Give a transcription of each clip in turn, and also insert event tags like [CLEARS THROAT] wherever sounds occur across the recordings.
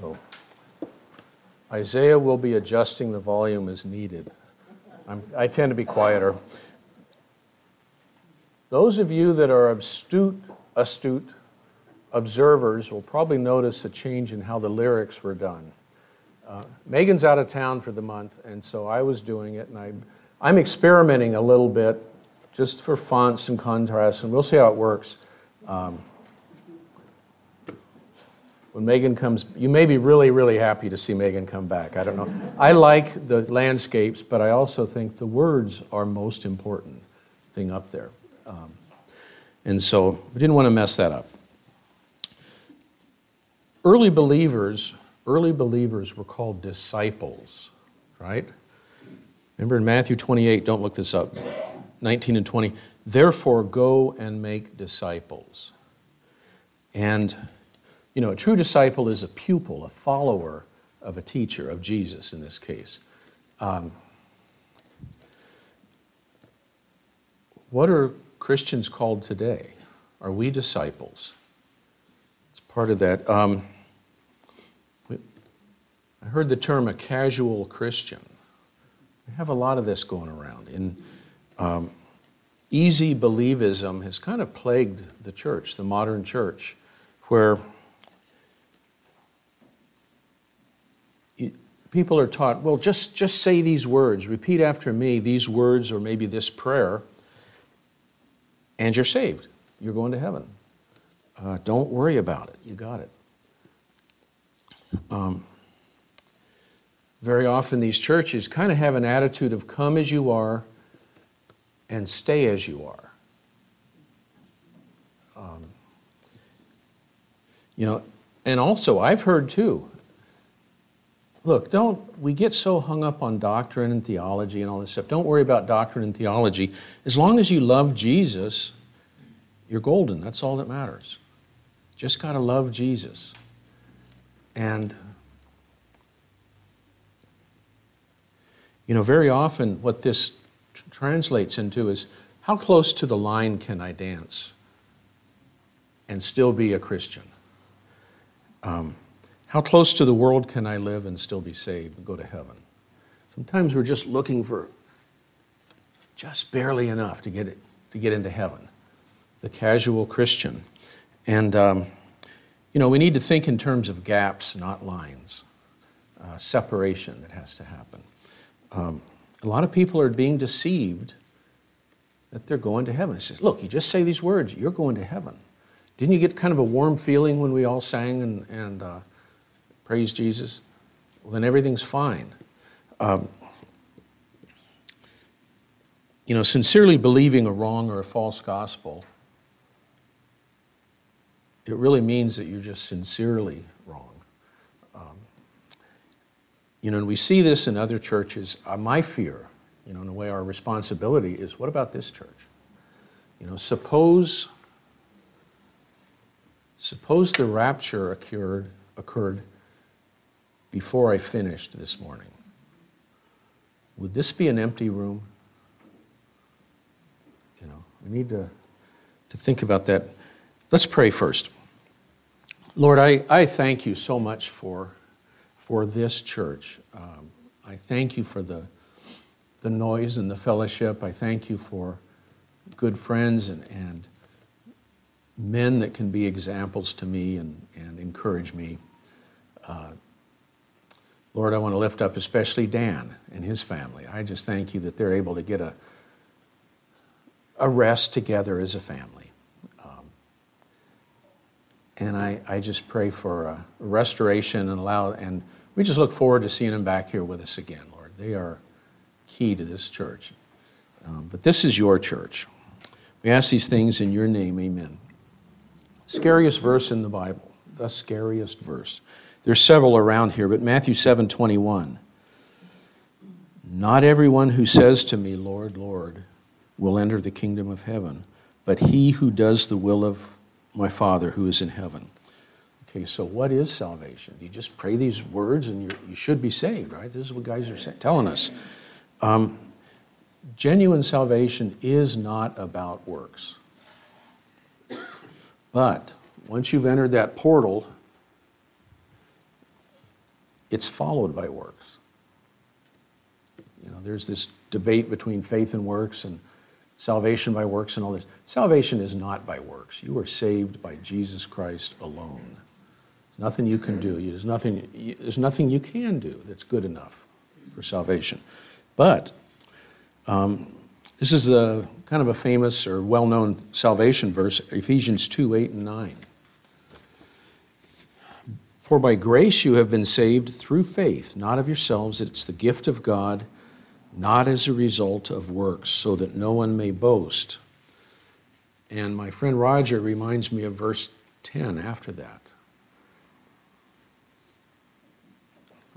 So Isaiah will be adjusting the volume as needed. I'm, I tend to be quieter. Those of you that are astute, astute observers will probably notice a change in how the lyrics were done. Uh, Megan's out of town for the month, and so I was doing it, and I, I'm experimenting a little bit just for fonts and contrasts, and we'll see how it works. Um, when Megan comes, you may be really, really happy to see Megan come back. I don't know. I like the landscapes, but I also think the words are most important thing up there. Um, and so we didn't want to mess that up. Early believers, early believers were called disciples, right? Remember in Matthew 28, don't look this up, 19 and 20, therefore go and make disciples. And you know, a true disciple is a pupil, a follower of a teacher, of Jesus in this case. Um, what are Christians called today? Are we disciples? It's part of that. Um, I heard the term a casual Christian. We have a lot of this going around. And um, easy believism has kind of plagued the church, the modern church, where people are taught, well, just, just say these words, repeat after me these words or maybe this prayer, and you're saved. You're going to heaven. Uh, don't worry about it. You got it. Um, very often, these churches kind of have an attitude of come as you are and stay as you are. Um, you know, and also, I've heard too, Look, don't, we get so hung up on doctrine and theology and all this stuff. Don't worry about doctrine and theology. As long as you love Jesus, you're golden. That's all that matters. Just got to love Jesus. And, you know, very often what this t- translates into is how close to the line can I dance and still be a Christian? Um, how close to the world can I live and still be saved and go to heaven? Sometimes we're just looking for just barely enough to get, it, to get into heaven, the casual Christian. And, um, you know, we need to think in terms of gaps, not lines, uh, separation that has to happen. Um, a lot of people are being deceived that they're going to heaven. It says, look, you just say these words, you're going to heaven. Didn't you get kind of a warm feeling when we all sang and, and uh, Praise Jesus. Well, then everything's fine. Um, you know, sincerely believing a wrong or a false gospel, it really means that you're just sincerely wrong. Um, you know, and we see this in other churches. Uh, my fear, you know, in a way, our responsibility is what about this church? You know, suppose, suppose the rapture occurred, occurred before I finished this morning, would this be an empty room? You know, we need to, to think about that. Let's pray first. Lord, I, I thank you so much for, for this church. Um, I thank you for the, the noise and the fellowship. I thank you for good friends and, and men that can be examples to me and, and encourage me. Uh, Lord, I want to lift up especially Dan and his family. I just thank you that they're able to get a, a rest together as a family. Um, and I, I just pray for a restoration and allow, and we just look forward to seeing them back here with us again, Lord. They are key to this church. Um, but this is your church. We ask these things in your name, amen. Scariest verse in the Bible, the scariest verse. There's several around here, but Matthew 7 21. Not everyone who says to me, Lord, Lord, will enter the kingdom of heaven, but he who does the will of my Father who is in heaven. Okay, so what is salvation? You just pray these words and you should be saved, right? This is what guys are saying, telling us. Um, genuine salvation is not about works. But once you've entered that portal it's followed by works. You know, there's this debate between faith and works and salvation by works and all this. Salvation is not by works. You are saved by Jesus Christ alone. There's nothing you can do. There's nothing, there's nothing you can do that's good enough for salvation. But um, this is a kind of a famous or well-known salvation verse, Ephesians 2, 8 and 9. For by grace you have been saved through faith, not of yourselves. It's the gift of God, not as a result of works, so that no one may boast. And my friend Roger reminds me of verse 10 after that.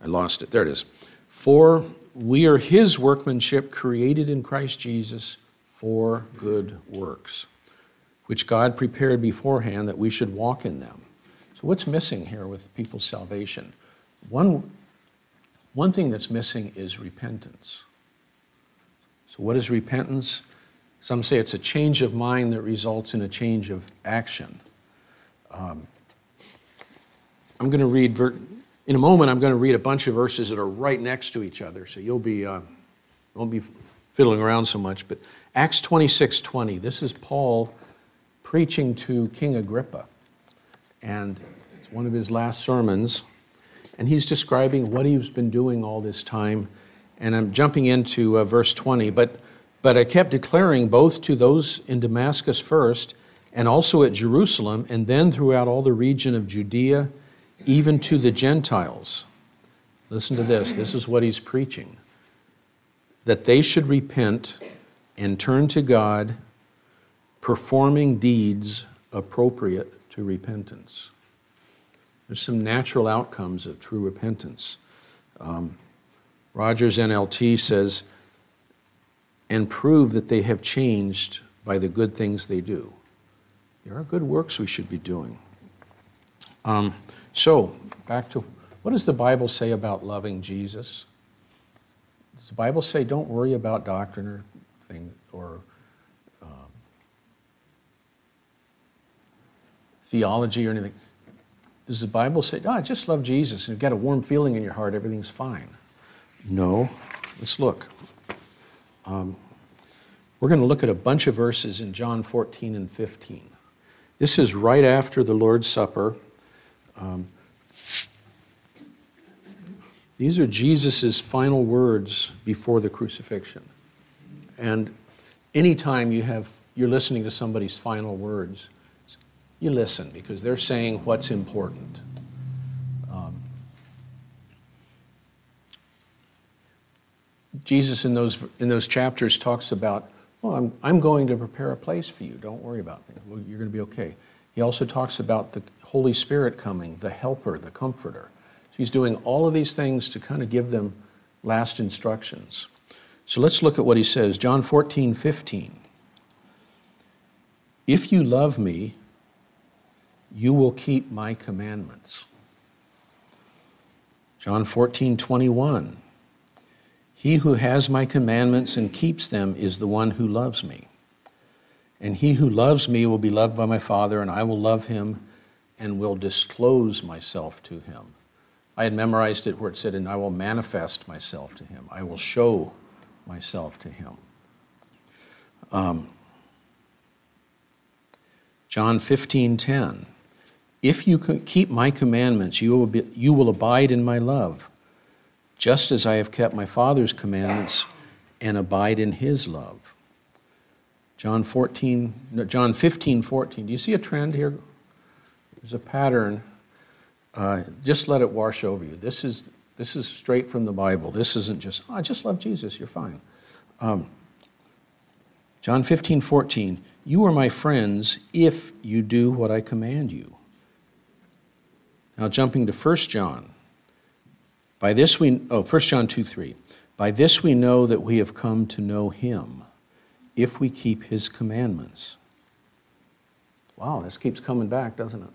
I lost it. There it is. For we are his workmanship created in Christ Jesus for good works, which God prepared beforehand that we should walk in them. So, what's missing here with people's salvation? One, one thing that's missing is repentance. So, what is repentance? Some say it's a change of mind that results in a change of action. Um, I'm going to read, in a moment, I'm going to read a bunch of verses that are right next to each other, so you'll be, uh, won't be fiddling around so much. But Acts 26 20, this is Paul preaching to King Agrippa and it's one of his last sermons. And he's describing what he's been doing all this time. And I'm jumping into uh, verse 20. But, but I kept declaring both to those in Damascus first, and also at Jerusalem, and then throughout all the region of Judea, even to the Gentiles. Listen to this. This is what he's preaching that they should repent and turn to God, performing deeds appropriate to repentance. There's some natural outcomes of true repentance. Um, Rogers NLT says, and prove that they have changed by the good things they do. There are good works we should be doing. Um, so, back to what does the Bible say about loving Jesus? Does the Bible say don't worry about doctrine or thing or theology or anything. Does the Bible say, oh, I just love Jesus and you've got a warm feeling in your heart, everything's fine? No. Let's look. Um, we're going to look at a bunch of verses in John 14 and 15. This is right after the Lord's Supper. Um, these are Jesus' final words before the crucifixion. And anytime you have, you're listening to somebody's final words, you listen because they're saying what's important. Um, Jesus in those, in those chapters talks about, well, I'm, I'm going to prepare a place for you. Don't worry about things. Well, you're going to be okay. He also talks about the Holy Spirit coming, the helper, the comforter. So he's doing all of these things to kind of give them last instructions. So let's look at what he says. John 14, 15. If you love me, you will keep my commandments. John 14, 21. He who has my commandments and keeps them is the one who loves me. And he who loves me will be loved by my Father, and I will love him and will disclose myself to him. I had memorized it where it said, and I will manifest myself to him. I will show myself to him. Um, John 15, 10. If you keep my commandments, you will, be, you will abide in my love, just as I have kept my Father's commandments and abide in his love. John 14, John 15, 14. Do you see a trend here? There's a pattern. Uh, just let it wash over you. This is, this is straight from the Bible. This isn't just, oh, I just love Jesus, you're fine. Um, John 15, 14. You are my friends if you do what I command you. Now, jumping to 1 John. By this we, oh, 1 John 2 3. By this we know that we have come to know him, if we keep his commandments. Wow, this keeps coming back, doesn't it?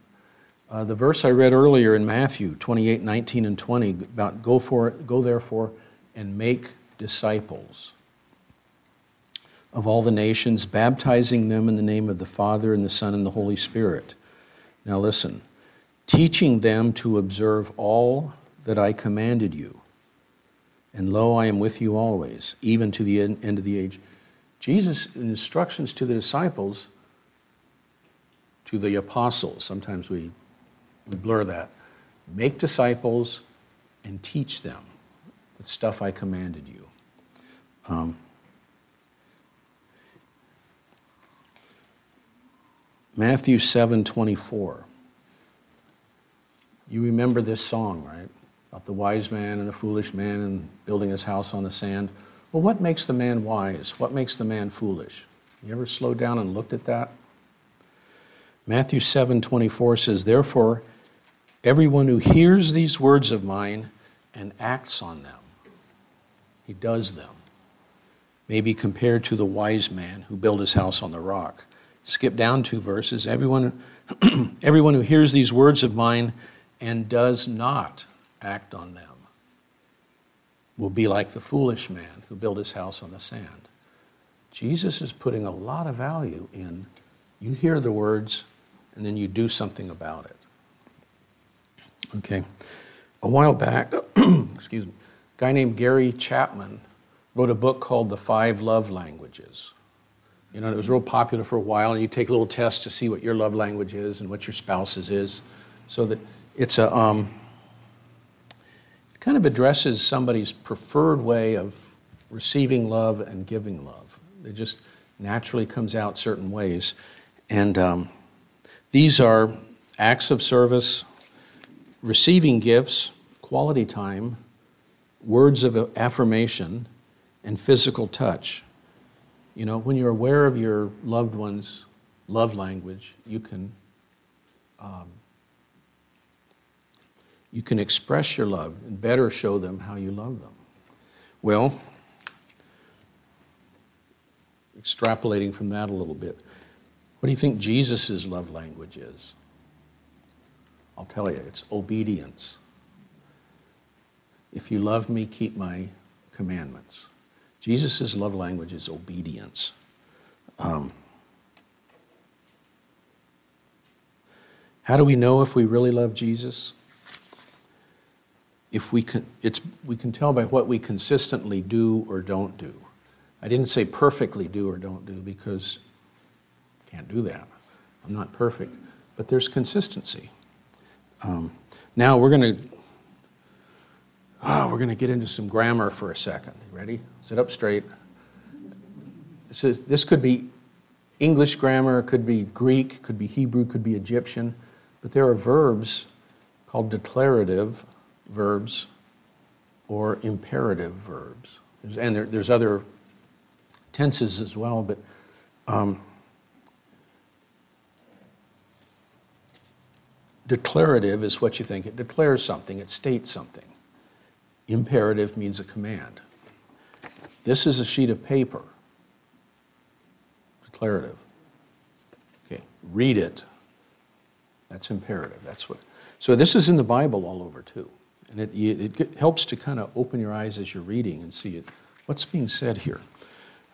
Uh, the verse I read earlier in Matthew 28 19 and 20 about go, for, it go therefore and make disciples of all the nations, baptizing them in the name of the Father and the Son and the Holy Spirit. Now listen teaching them to observe all that I commanded you. And lo, I am with you always, even to the end of the age. Jesus' instructions to the disciples, to the apostles, sometimes we, we blur that. Make disciples and teach them the stuff I commanded you. Um, Matthew 7 24. You remember this song, right? About the wise man and the foolish man and building his house on the sand. Well, what makes the man wise? What makes the man foolish? You ever slowed down and looked at that? Matthew 7 24 says, Therefore, everyone who hears these words of mine and acts on them, he does them, may be compared to the wise man who built his house on the rock. Skip down two verses. Everyone, [CLEARS THROAT] everyone who hears these words of mine and does not act on them will be like the foolish man who built his house on the sand. Jesus is putting a lot of value in you hear the words and then you do something about it. Okay. A while back, [CLEARS THROAT] excuse me, a guy named Gary Chapman wrote a book called The Five Love Languages. You know, it was real popular for a while, and you take a little test to see what your love language is and what your spouse's is, so that it's a um, it kind of addresses somebody's preferred way of receiving love and giving love. It just naturally comes out certain ways, and um, these are acts of service, receiving gifts, quality time, words of affirmation, and physical touch. You know, when you're aware of your loved one's love language, you can um, you can express your love and better show them how you love them. Well, extrapolating from that a little bit, what do you think Jesus' love language is? I'll tell you, it's obedience. If you love me, keep my commandments. Jesus' love language is obedience. Um, how do we know if we really love Jesus? If we can, it's, we can tell by what we consistently do or don't do. I didn't say perfectly do or don't do because I can't do that. I'm not perfect, but there's consistency. Um, now we're going to oh, we're going to get into some grammar for a second. ready? Sit up straight. This, is, this could be English grammar, could be Greek, could be Hebrew, could be Egyptian, but there are verbs called declarative verbs or imperative verbs. And there, there's other tenses as well, but um, declarative is what you think. It declares something, it states something. Imperative means a command. This is a sheet of paper. Declarative. Okay, read it. That's imperative. That's what. So this is in the Bible all over too. And it, it helps to kind of open your eyes as you're reading and see it. What's being said here?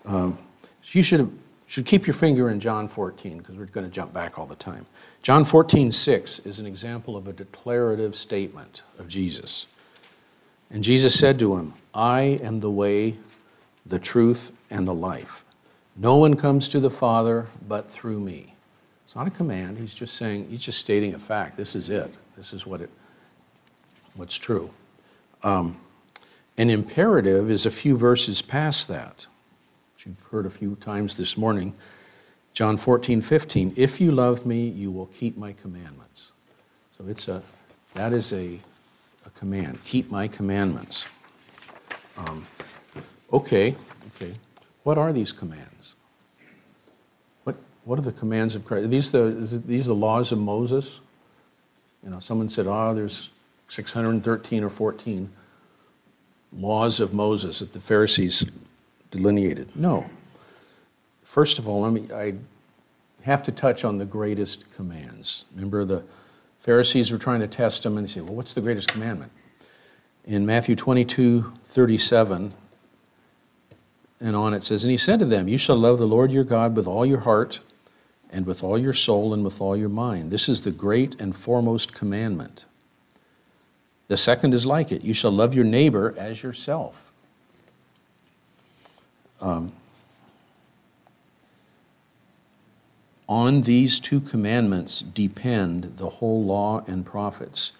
Um, you should, should keep your finger in John 14 because we're going to jump back all the time. John 14, 6 is an example of a declarative statement of Jesus. And Jesus said to him, I am the way, the truth, and the life. No one comes to the Father but through me. It's not a command. He's just saying, he's just stating a fact. This is it. This is what it what's true. Um, an imperative is a few verses past that, which you've heard a few times this morning. John 14, 15. If you love me, you will keep my commandments. So it's a, that is a, a command. Keep my commandments. Um, okay, okay. What are these commands? What, what are the commands of Christ? Are these the, these the laws of Moses? You know, someone said, oh, there's 613 or 14 laws of Moses that the Pharisees delineated. No. First of all, let me, I have to touch on the greatest commands. Remember, the Pharisees were trying to test him, and they say, Well, what's the greatest commandment? In Matthew 22 37 and on, it says, And he said to them, You shall love the Lord your God with all your heart, and with all your soul, and with all your mind. This is the great and foremost commandment. The second is like it you shall love your neighbor as yourself. Um, on these two commandments depend the whole law and prophets.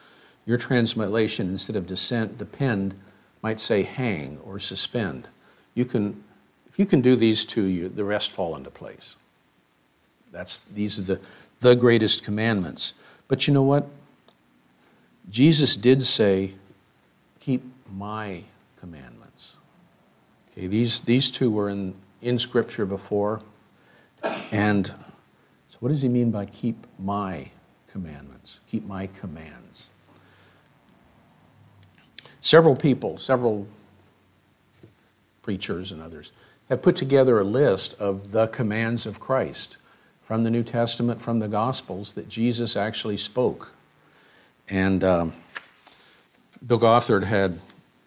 Your translation, instead of descent, depend, might say hang or suspend. You can, if you can do these two, you, the rest fall into place. That's, these are the, the greatest commandments. But you know what? Jesus did say, keep my commandments. Okay, these, these two were in, in Scripture before. And so, what does he mean by keep my commandments? Keep my commands. Several people, several preachers and others, have put together a list of the commands of Christ from the New Testament, from the Gospels, that Jesus actually spoke. And um, Bill Gothard had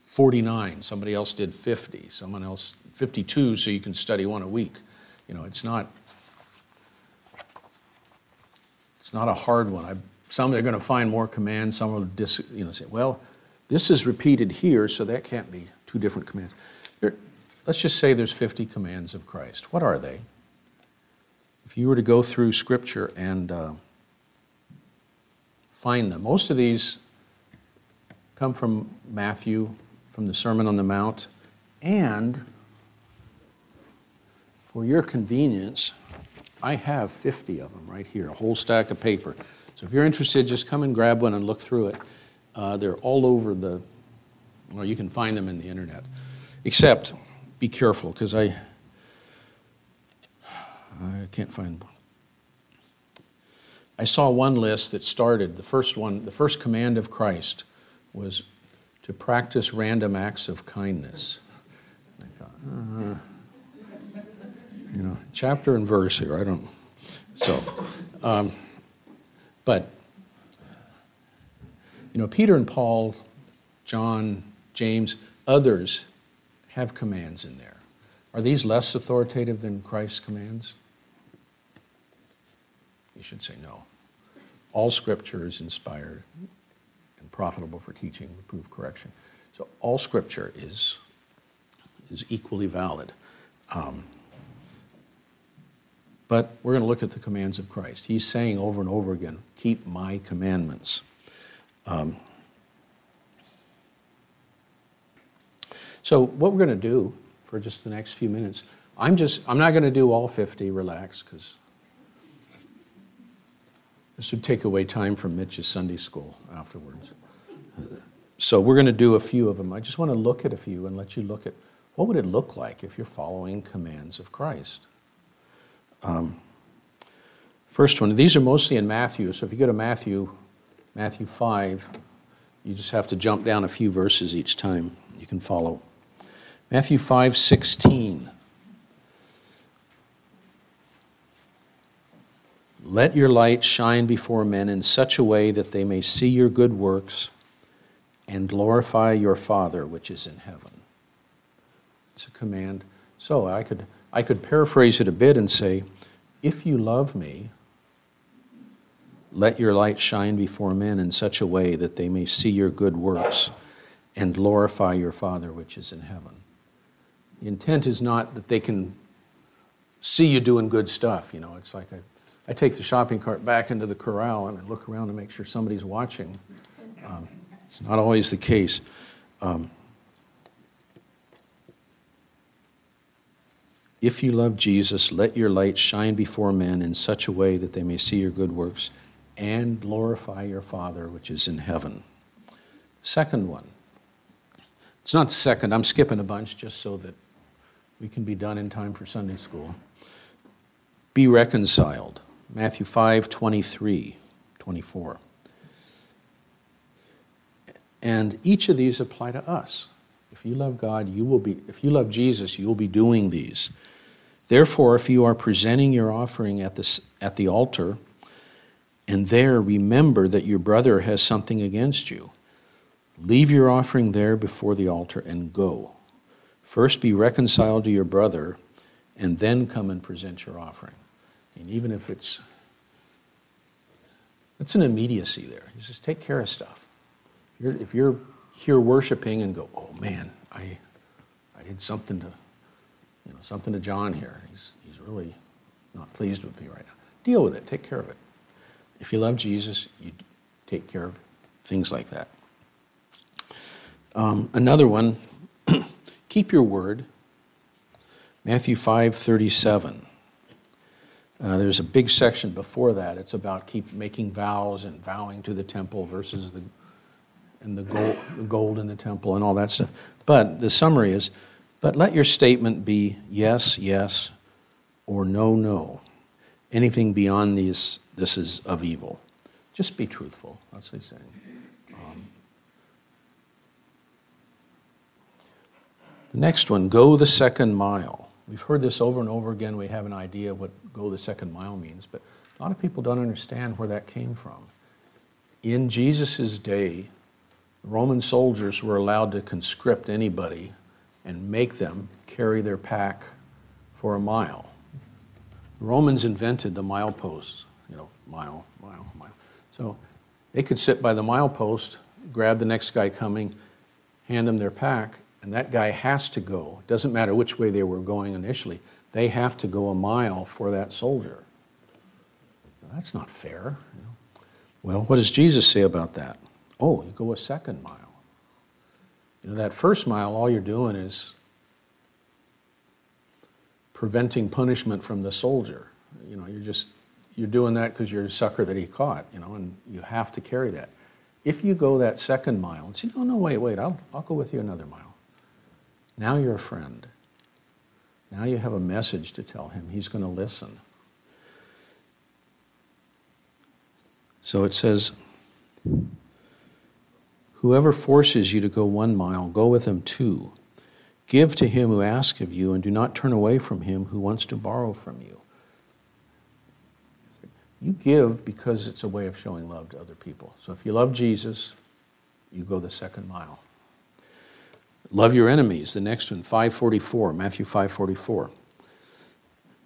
49, somebody else did 50, someone else 52, so you can study one a week. You know, it's not. It's not a hard one. I, some are going to find more commands. Some will dis, you know, say, well, this is repeated here, so that can't be two different commands. There, let's just say there's 50 commands of Christ. What are they? If you were to go through Scripture and uh, find them, most of these come from Matthew, from the Sermon on the Mount, and for your convenience, I have 50 of them right here, a whole stack of paper. So if you're interested, just come and grab one and look through it. Uh, they're all over the, well, you can find them in the internet. Except, be careful, because I, I can't find. I saw one list that started, the first one, the first command of Christ was to practice random acts of kindness. I thought, uh, you know, chapter and verse here, I don't, so, um, but you know, Peter and Paul, John, James, others have commands in there. Are these less authoritative than Christ's commands? You should say no. All scripture is inspired and profitable for teaching, reproof, correction. So all scripture is, is equally valid. Um, but we're going to look at the commands of Christ. He's saying over and over again, keep my commandments. Um, so what we're going to do for just the next few minutes, I'm just I'm not going to do all 50. Relax, because this would take away time from Mitch's Sunday school afterwards. So we're going to do a few of them. I just want to look at a few and let you look at what would it look like if you're following commands of Christ. Um, first one. These are mostly in Matthew. So if you go to Matthew Matthew 5. You just have to jump down a few verses each time. You can follow. Matthew 5 16. Let your light shine before men in such a way that they may see your good works and glorify your Father which is in heaven. It's a command. So I could, I could paraphrase it a bit and say, If you love me, let your light shine before men in such a way that they may see your good works and glorify your Father which is in heaven. The intent is not that they can see you doing good stuff. You know, it's like I, I take the shopping cart back into the corral and I look around to make sure somebody's watching. Um, it's not always the case. Um, if you love Jesus, let your light shine before men in such a way that they may see your good works and glorify your Father which is in heaven. Second one. It's not the second, I'm skipping a bunch just so that we can be done in time for Sunday school. Be reconciled. Matthew 5 23, 24. And each of these apply to us. If you love God, you will be, if you love Jesus, you will be doing these. Therefore, if you are presenting your offering at the, at the altar, and there remember that your brother has something against you. Leave your offering there before the altar and go. First be reconciled to your brother, and then come and present your offering. And even if it's it's an immediacy there. You just take care of stuff. You're, if you're here worshiping and go, oh man, I, I did something to, you know, something to John here. He's, he's really not pleased with me right now. Deal with it. Take care of it. If you love Jesus, you take care of things like that. Um, another one, [CLEARS THROAT] keep your word. Matthew 5 37. Uh, there's a big section before that. It's about keep making vows and vowing to the temple versus the and the gold, the gold in the temple and all that stuff. But the summary is, but let your statement be yes, yes, or no, no. Anything beyond these, this is of evil. Just be truthful. That's what he's saying. Um, the next one, go the second mile. We've heard this over and over again. We have an idea what go the second mile means, but a lot of people don't understand where that came from. In Jesus' day, Roman soldiers were allowed to conscript anybody and make them carry their pack for a mile. The Romans invented the milepost, you know, mile, mile, mile. So they could sit by the milepost, grab the next guy coming, hand them their pack, and that guy has to go. It doesn't matter which way they were going initially, they have to go a mile for that soldier. That's not fair. Well, what does Jesus say about that? Oh, you go a second mile. You know, that first mile, all you're doing is preventing punishment from the soldier. You know, you're just you're doing that because you're a sucker that he caught, you know, and you have to carry that. If you go that second mile and say, no, no, wait, wait, I'll, I'll go with you another mile. Now you're a friend. Now you have a message to tell him. He's going to listen. So it says, Whoever forces you to go one mile, go with him two. Give to him who asks of you, and do not turn away from him who wants to borrow from you. You give because it's a way of showing love to other people. So if you love Jesus, you go the second mile. Love your enemies, the next one, 544, Matthew 544.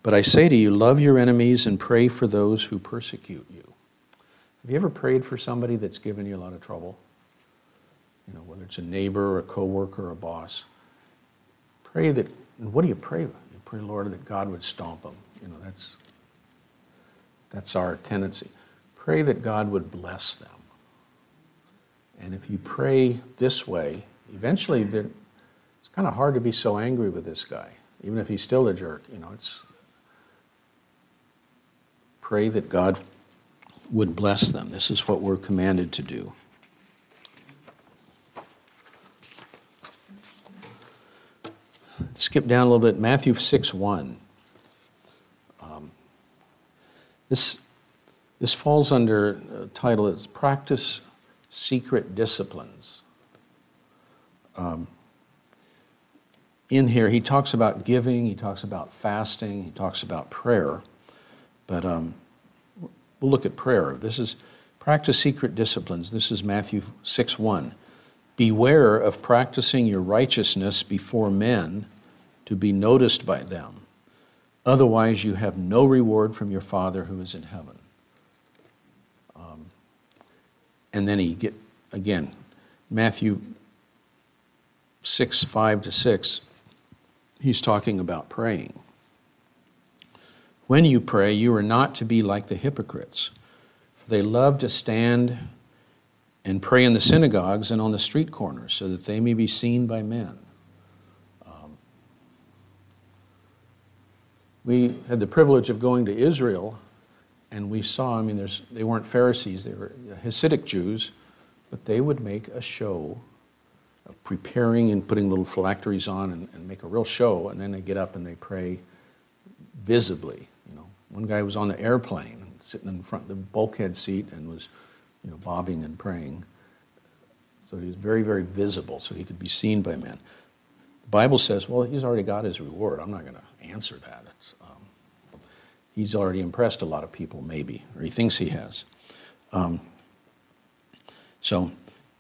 But I say to you, love your enemies and pray for those who persecute you. Have you ever prayed for somebody that's given you a lot of trouble? You know, whether it's a neighbor or a coworker or a boss. Pray that, what do you pray? You pray, Lord, that God would stomp them. You know, that's, that's our tendency. Pray that God would bless them. And if you pray this way, eventually it's kind of hard to be so angry with this guy, even if he's still a jerk. You know, it's pray that God would bless them. This is what we're commanded to do. skip down a little bit, Matthew 6 1. Um, this, this falls under a title, it's Practice Secret Disciplines. Um, in here, he talks about giving, he talks about fasting, he talks about prayer. But um, we'll look at prayer. This is practice secret disciplines. This is Matthew 6 1. Beware of practicing your righteousness before men to be noticed by them. Otherwise, you have no reward from your Father who is in heaven. Um, and then he get again, Matthew 6, 5 to 6, he's talking about praying. When you pray, you are not to be like the hypocrites, for they love to stand and pray in the synagogues and on the street corners so that they may be seen by men. Um, we had the privilege of going to Israel, and we saw, I mean, they weren't Pharisees, they were Hasidic Jews, but they would make a show of preparing and putting little phylacteries on and, and make a real show, and then they get up and they pray visibly. You know, one guy was on the airplane, sitting in front of the bulkhead seat, and was, you know, bobbing and praying. So he was very, very visible, so he could be seen by men. The Bible says, well, he's already got his reward. I'm not going to answer that he's already impressed a lot of people, maybe, or he thinks he has. Um, so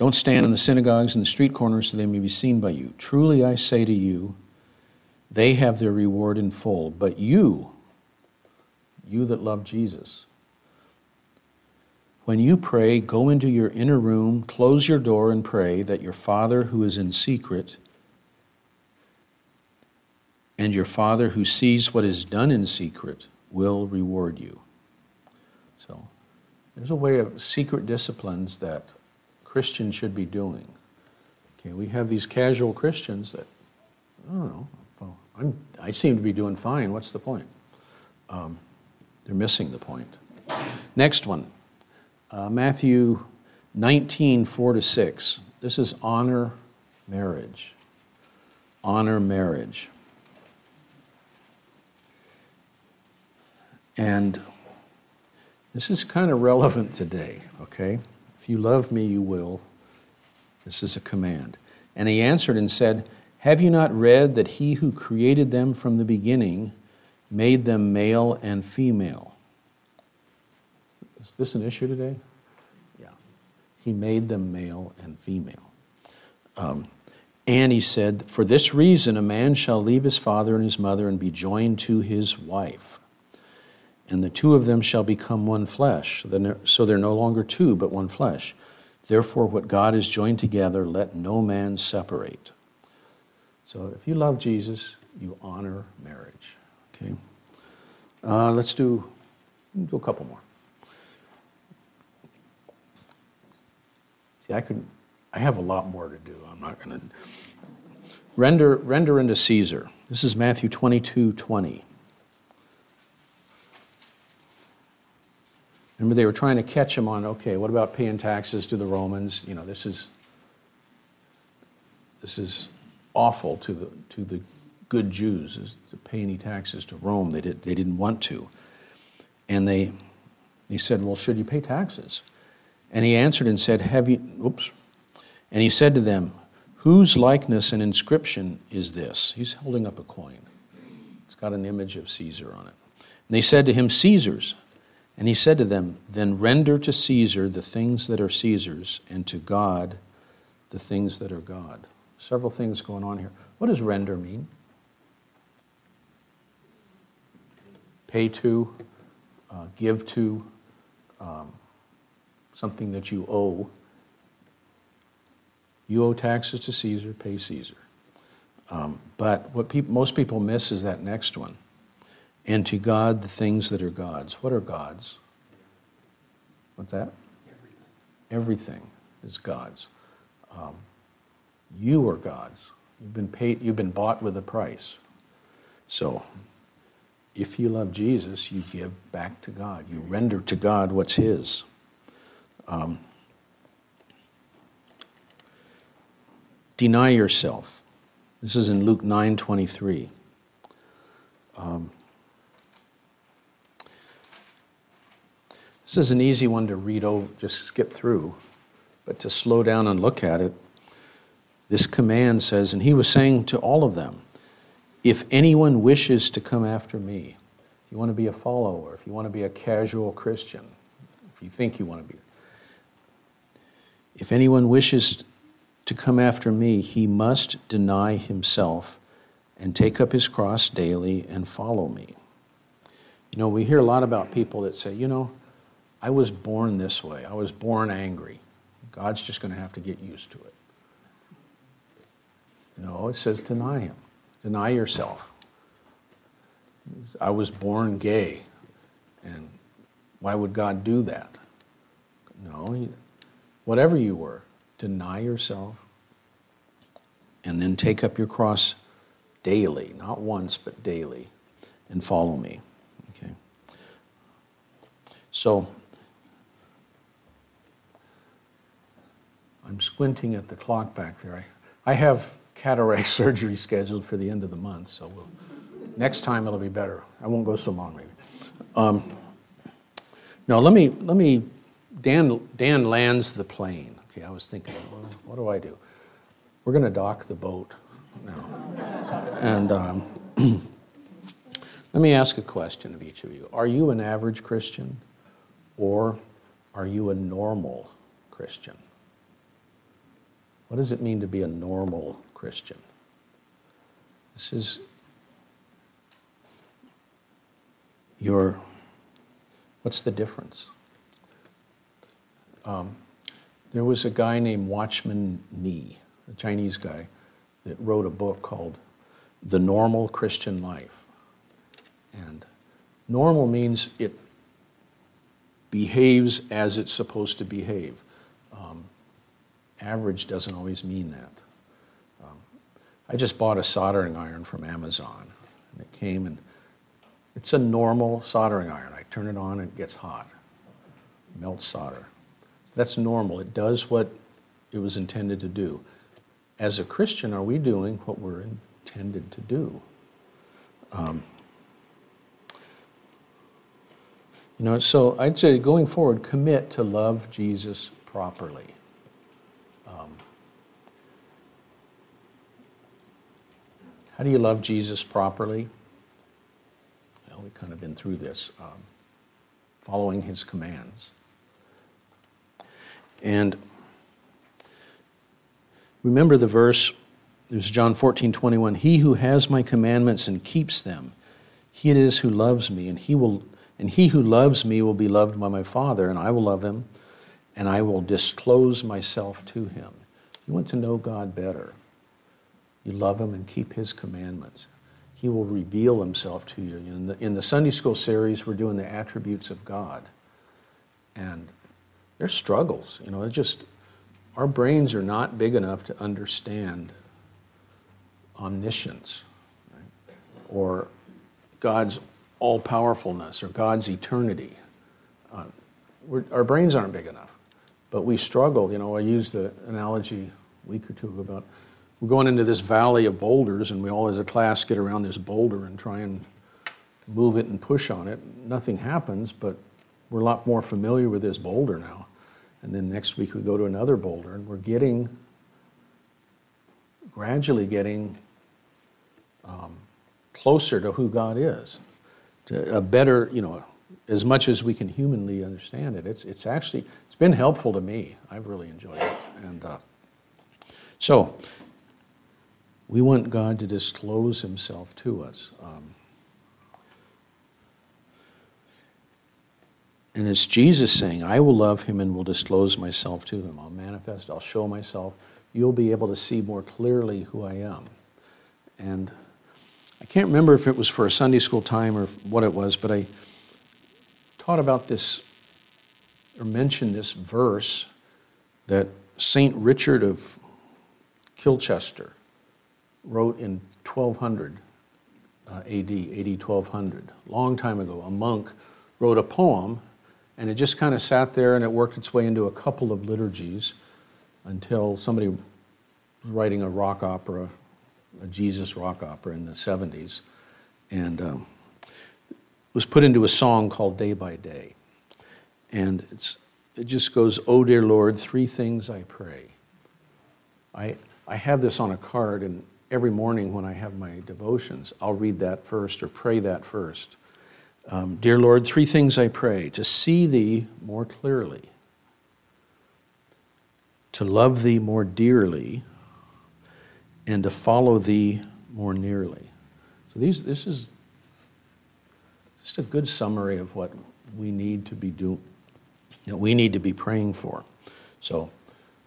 don't stand in the synagogues and the street corners so they may be seen by you. Truly I say to you, they have their reward in full. But you, you that love Jesus, When you pray, go into your inner room, close your door, and pray that your Father who is in secret and your Father who sees what is done in secret will reward you. So, there's a way of secret disciplines that Christians should be doing. Okay, we have these casual Christians that, I don't know, well, I'm, I seem to be doing fine. What's the point? Um, they're missing the point. Next one uh, Matthew 19, 4 to 6. This is honor marriage. Honor marriage. And this is kind of relevant today, okay? If you love me, you will. This is a command. And he answered and said, Have you not read that he who created them from the beginning made them male and female? Is this an issue today? Yeah. He made them male and female. Um, and he said, For this reason, a man shall leave his father and his mother and be joined to his wife. And the two of them shall become one flesh. So they're no longer two, but one flesh. Therefore, what God has joined together, let no man separate. So if you love Jesus, you honor marriage. Okay? Uh, let's do, do a couple more. See, I could, I have a lot more to do. I'm not going to. Render, render unto Caesar. This is Matthew 22 20. Remember, they were trying to catch him on, okay, what about paying taxes to the Romans? You know, this is, this is awful to the, to the good Jews is to pay any taxes to Rome. They, did, they didn't want to. And they, they said, well, should you pay taxes? And he answered and said, have you, oops. And he said to them, whose likeness and inscription is this? He's holding up a coin. It's got an image of Caesar on it. And they said to him, Caesar's. And he said to them, Then render to Caesar the things that are Caesar's, and to God the things that are God. Several things going on here. What does render mean? Pay to, uh, give to, um, something that you owe. You owe taxes to Caesar, pay Caesar. Um, but what most people miss is that next one and to God the things that are God's. What are God's? What's that? Everything, Everything is God's. Um, you are God's. You've been paid. You've been bought with a price. So, if you love Jesus, you give back to God. You render to God what's His. Um, deny yourself. This is in Luke nine twenty three. Um, This is an easy one to read over, just skip through, but to slow down and look at it, this command says, and he was saying to all of them, if anyone wishes to come after me, if you want to be a follower, if you want to be a casual Christian, if you think you want to be, if anyone wishes to come after me, he must deny himself and take up his cross daily and follow me. You know, we hear a lot about people that say, you know, I was born this way. I was born angry. God's just going to have to get used to it. No, it says deny him. Deny yourself. I was born gay. And why would God do that? No, whatever you were, deny yourself and then take up your cross daily, not once, but daily, and follow me. Okay. So, I'm squinting at the clock back there. I, I have cataract [LAUGHS] surgery scheduled for the end of the month, so we'll, next time it'll be better. I won't go so long, maybe. Um, no, let me, let me, Dan, Dan lands the plane. Okay, I was thinking, well, what do I do? We're going to dock the boat now. and um, [CLEARS THROAT] let me ask a question of each of you. Are you an average Christian or are you a normal Christian? What does it mean to be a normal Christian? This is your, what's the difference? Um, there was a guy named Watchman Nee, a Chinese guy, that wrote a book called The Normal Christian Life. And normal means it behaves as it's supposed to behave. Average doesn't always mean that. Um, I just bought a soldering iron from Amazon, and it came and it's a normal soldering iron. I turn it on and it gets hot, melts solder. That's normal. It does what it was intended to do. As a Christian, are we doing what we're intended to do? Um, you know, so I'd say going forward, commit to love Jesus properly. Um, how do you love Jesus properly? Well, we've kind of been through this. Um, following his commands. And remember the verse, there's John 14, 21. He who has my commandments and keeps them, he it is who loves me, and he will and he who loves me will be loved by my Father, and I will love him, and I will disclose myself to him. You want to know God better. You love him and keep his commandments. He will reveal himself to you. In the, in the Sunday school series, we're doing the attributes of God. And there's struggles. You know, it's just our brains are not big enough to understand omniscience right? or God's all powerfulness or God's eternity. Uh, our brains aren't big enough, but we struggle. You know, I used the analogy a week or two ago about we're going into this valley of boulders, and we all as a class get around this boulder and try and move it and push on it. Nothing happens, but we're a lot more familiar with this boulder now. And then next week we go to another boulder, and we're getting, gradually getting um, closer to who God is to a better, you know, as much as we can humanly understand it. It's, it's actually, it's been helpful to me. I've really enjoyed it. And uh, so, we want God to disclose himself to us. Um, and it's Jesus saying, I will love him and will disclose myself to him. I'll manifest, I'll show myself. You'll be able to see more clearly who I am. And I can't remember if it was for a Sunday school time or what it was, but I taught about this or mentioned this verse that St. Richard of Chichester wrote in 1200 uh, AD, AD 1200, long time ago. A monk wrote a poem, and it just kind of sat there and it worked its way into a couple of liturgies until somebody was writing a rock opera a Jesus rock opera in the 70s, and um, was put into a song called Day by Day. And it's, it just goes, Oh, dear Lord, three things I pray. I, I have this on a card, and every morning when I have my devotions, I'll read that first or pray that first. Um, dear Lord, three things I pray to see Thee more clearly, to love Thee more dearly, and to follow thee more nearly. So these, this is just a good summary of what we need to be doing, know, we need to be praying for. So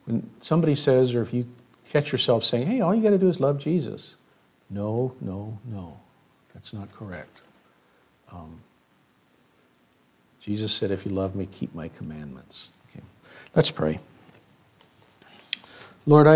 when somebody says, or if you catch yourself saying, hey, all you got to do is love Jesus. No, no, no. That's not correct. Um, Jesus said, if you love me, keep my commandments. Okay. Let's pray. Lord, I